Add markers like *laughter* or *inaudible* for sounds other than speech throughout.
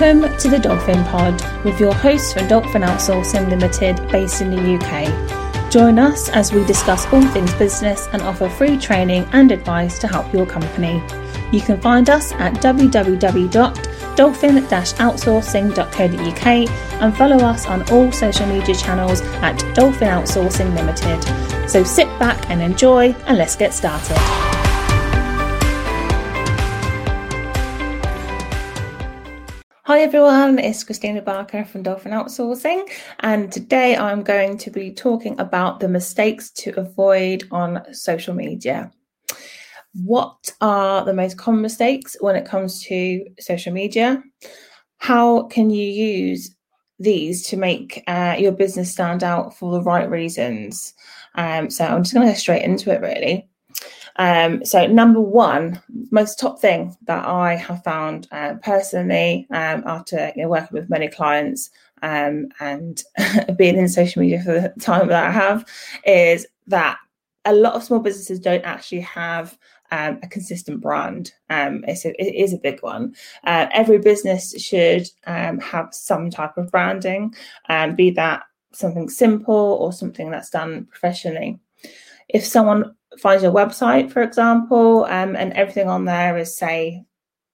Welcome to the Dolphin Pod with your host from Dolphin Outsourcing Limited based in the UK. Join us as we discuss all things business and offer free training and advice to help your company. You can find us at www.dolphin-outsourcing.co.uk and follow us on all social media channels at Dolphin Outsourcing Limited. So sit back and enjoy and let's get started. Hi everyone, it's Christina Barker from Dolphin Outsourcing, and today I'm going to be talking about the mistakes to avoid on social media. What are the most common mistakes when it comes to social media? How can you use these to make uh, your business stand out for the right reasons? Um, so I'm just going to go straight into it really. Um, so number one, most top thing that I have found uh, personally um, after you know, working with many clients um, and *laughs* being in social media for the time that I have is that a lot of small businesses don't actually have um, a consistent brand. Um, it's a, it is a big one. Uh, every business should um, have some type of branding, um, be that something simple or something that's done professionally. If someone finds your website, for example, um, and everything on there is, say,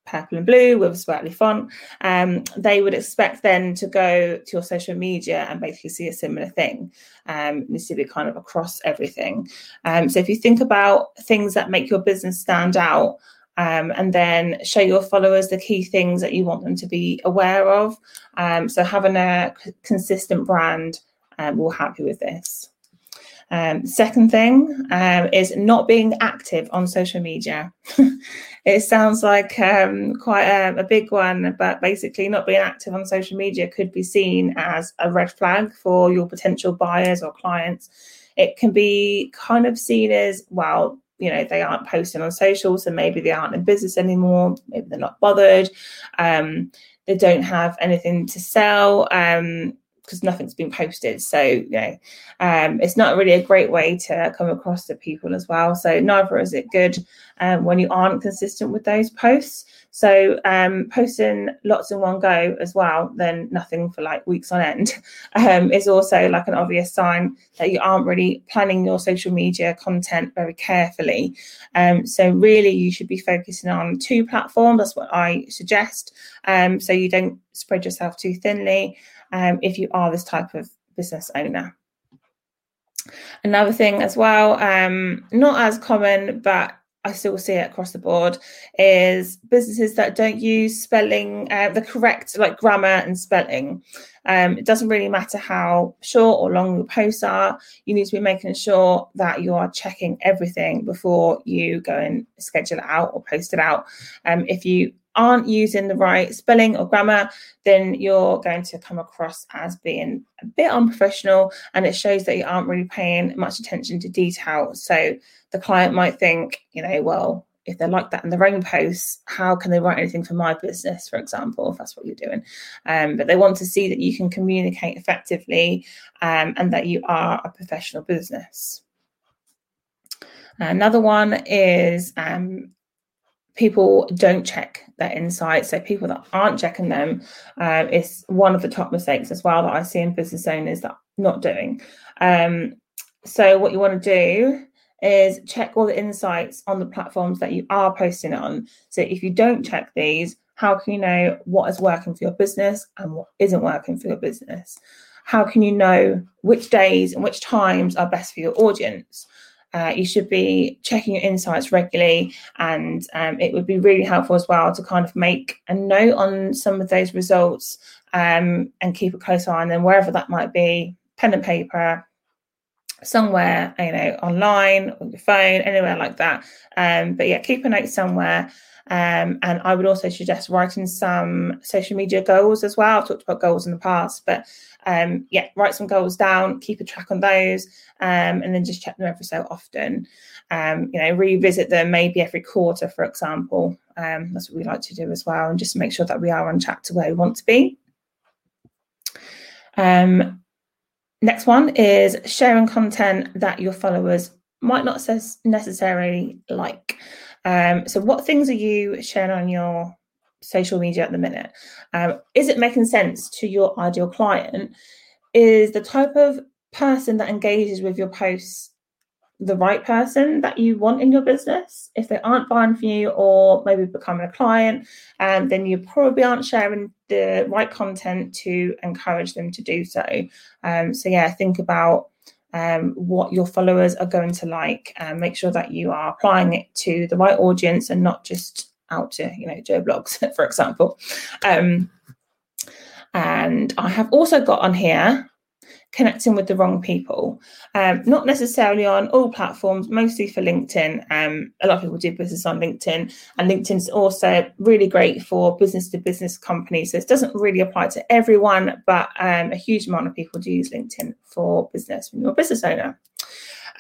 purple and blue with a sparkly font, um, they would expect then to go to your social media and basically see a similar thing. Um, it needs to be kind of across everything. Um, so if you think about things that make your business stand out, um, and then show your followers the key things that you want them to be aware of. Um, so having a consistent brand um, will help you with this. Um, second thing um, is not being active on social media. *laughs* it sounds like um, quite a, a, big one, but basically, not being active on social media could be seen as a red flag for your potential buyers or clients. It can be kind of seen as, well, you know, they aren't posting on social, so maybe they aren't in business anymore, maybe they're not bothered, um, they don't have anything to sell. Um, because nothing's been posted. So, know, um, it's not really a great way to come across to people as well. So, neither is it good um, when you aren't consistent with those posts. So, um, posting lots in one go as well, then nothing for like weeks on end, *laughs* um, is also like an obvious sign that you aren't really planning your social media content very carefully. Um, so, really, you should be focusing on two platforms. That's what I suggest. Um, so, you don't spread yourself too thinly um, if you are this type of business owner. Another thing as well, um, not as common, but I still see it across the board, is businesses that don't use spelling, uh, the correct like grammar and spelling. Um, it doesn't really matter how short or long the posts are. You need to be making sure that you are checking everything before you go and schedule it out or post it out. Um, if you aren't using the right spelling or grammar, then you're going to come across as being a bit unprofessional and it shows that you aren't really paying much attention to detail. So the client might think, you know, well, if they're like that in their own posts, how can they write anything for my business, for example, if that's what you're doing? Um, but they want to see that you can communicate effectively um, and that you are a professional business. Another one is um, people don't check their insights. So people that aren't checking them uh, is one of the top mistakes as well that I see in business owners that not doing. Um, so what you want to do is check all the insights on the platforms that you are posting on. So if you don't check these, how can you know what is working for your business and what isn't working for your business? How can you know which days and which times are best for your audience? Uh, you should be checking your insights regularly, and um, it would be really helpful as well to kind of make a note on some of those results um, and keep a close eye on them wherever that might be, pen and paper, somewhere, you know, online, on your phone, anywhere like that. Um, but yeah, keep a note somewhere. Um, and I would also suggest writing some social media goals as well. I've talked about goals in the past, but um, yeah, write some goals down, keep a track on those, um, and then just check them every so often. Um, you know, revisit them maybe every quarter, for example. Um, that's what we like to do as well, and just make sure that we are on track to where we want to be. Um, next one is sharing content that your followers might not necessarily like. Um, so, what things are you sharing on your social media at the minute? Um, is it making sense to your ideal client? Is the type of person that engages with your posts the right person that you want in your business. If they aren't buying from you or maybe becoming a client, um, then you probably aren't sharing the right content to encourage them to do so. Um, so, yeah, think about um, what your followers are going to like and make sure that you are applying it to the right audience and not just out to, you know, Joe Bloggs, *laughs* for example. Um, and I have also got on here connecting with the wrong people. Um, not necessarily on all platforms, mostly for LinkedIn. Um, a lot of people do business on LinkedIn, and LinkedIn's also really great for business to business companies. So it doesn't really apply to everyone, but um, a huge amount of people do use LinkedIn for business when you're a business owner.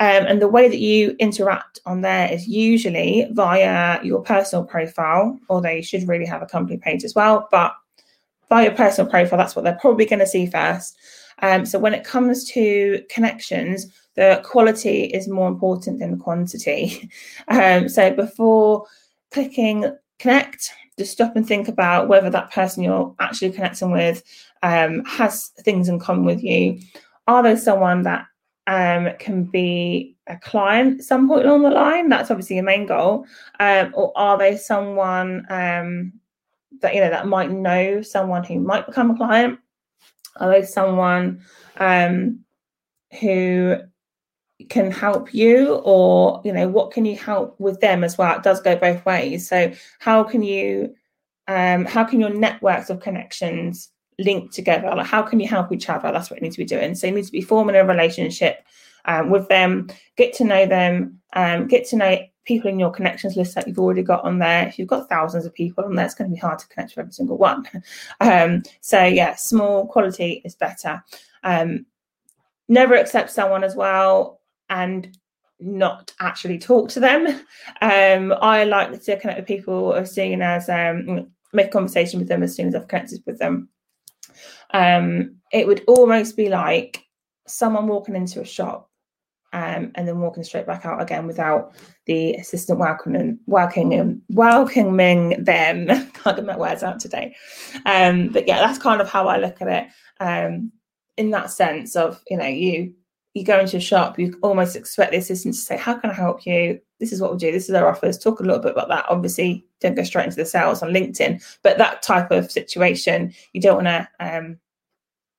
Um, and the way that you interact on there is usually via your personal profile, although you should really have a company page as well. But via your personal profile, that's what they're probably going to see first. Um, so when it comes to connections, the quality is more important than the quantity. *laughs* Um, so before clicking connect, just stop and think about whether that person you're actually connecting with um, has things in common with you. Are they someone that um, can be a client at some point along the line? That's obviously your main goal. Um, or are they someone um, that you know that might know someone who might become a client? Are they someone um, who can help you or you know what can you help with them as well? It does go both ways. So how can you um how can your networks of connections link together? Like how can you help each other? That's what you need to be doing. So you need to be forming a relationship um, with them get to know them um, get to know people in your connections list that you've already got on there. If you've got thousands of people on there, it's going to be hard to connect with every single one. *laughs* Um, so yeah, small quality is better. Um, never accept someone as well and not actually talk to them. *laughs* Um, I like to connect with people as soon as um, make conversation with them as soon as I've connected with them. Um, it would almost be like someone walking into a shop um, and then walking straight back out again without the assistant welcoming, welcoming, welcoming them. *laughs* Can't get my words out today. Um, but yeah, that's kind of how I look at it. Um, in that sense of you know you you go into a shop, you almost expect the assistant to say, "How can I help you? This is what we do. This is our offers." Talk a little bit about that. Obviously, don't go straight into the sales on LinkedIn, but that type of situation, you don't want to um,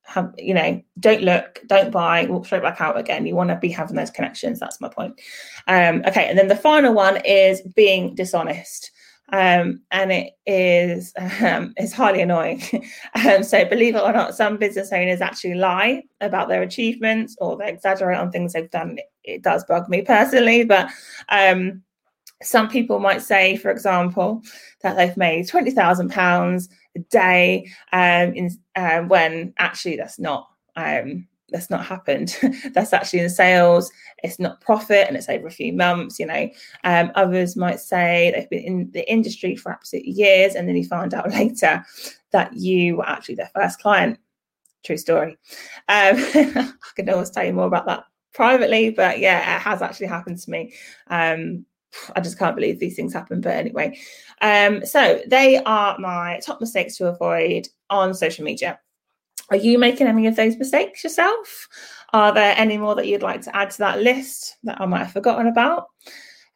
have you know don't look don't buy walk straight back out again. You want to be having those connections that's my point. Um okay and then the final one is being dishonest. Um and it is *laughs* um it's highly annoying. *laughs* Um so believe it or not some business owners actually lie about their achievements or they exaggerate on things they've done. It, does bug me personally but um some people might say for example that they've made 20,000 pounds day um, in, um, when actually that's not um, that's not happened. *laughs* that's actually in sales. It's not profit, and it's over a few months. You know, um, others might say they've been in the industry for absolute years, and then you find out *laughs* later that you were actually their first client. True story. Um, *laughs* I can always tell you more about that privately, but yeah, it has actually happened to me. Um, I just can't believe these things happen. But anyway, um, so they are my top mistakes to avoid on social media. Are you making any of those mistakes yourself? Are there any more that you'd like to add to that list that I might have forgotten about?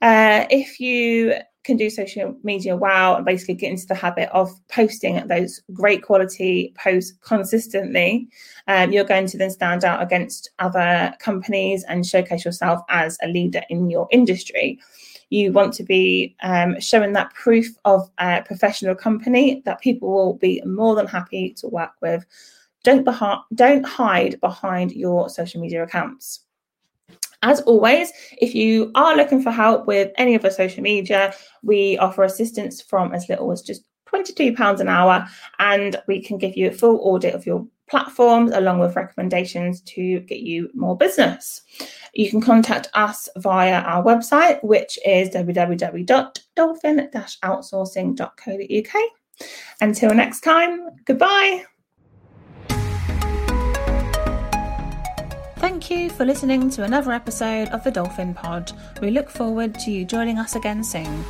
Uh, if you can do social media well and basically get into the habit of posting those great quality posts consistently, um, you're going to then stand out against other companies and showcase yourself as a leader in your industry you want to be um, showing that proof of a professional company that people will be more than happy to work with. Don't, don't hide behind your social media accounts. As always, if you are looking for help with any of our social media, we offer assistance from as little as just £22 an hour, and we can give you a full audit of your platforms along with recommendations to get you more business. You can contact us via our website, which is www.dolphin-outsourcing.co.uk. Until next time, goodbye. Thank you for listening to another episode of the Dolphin Pod. We look forward to you joining us again soon.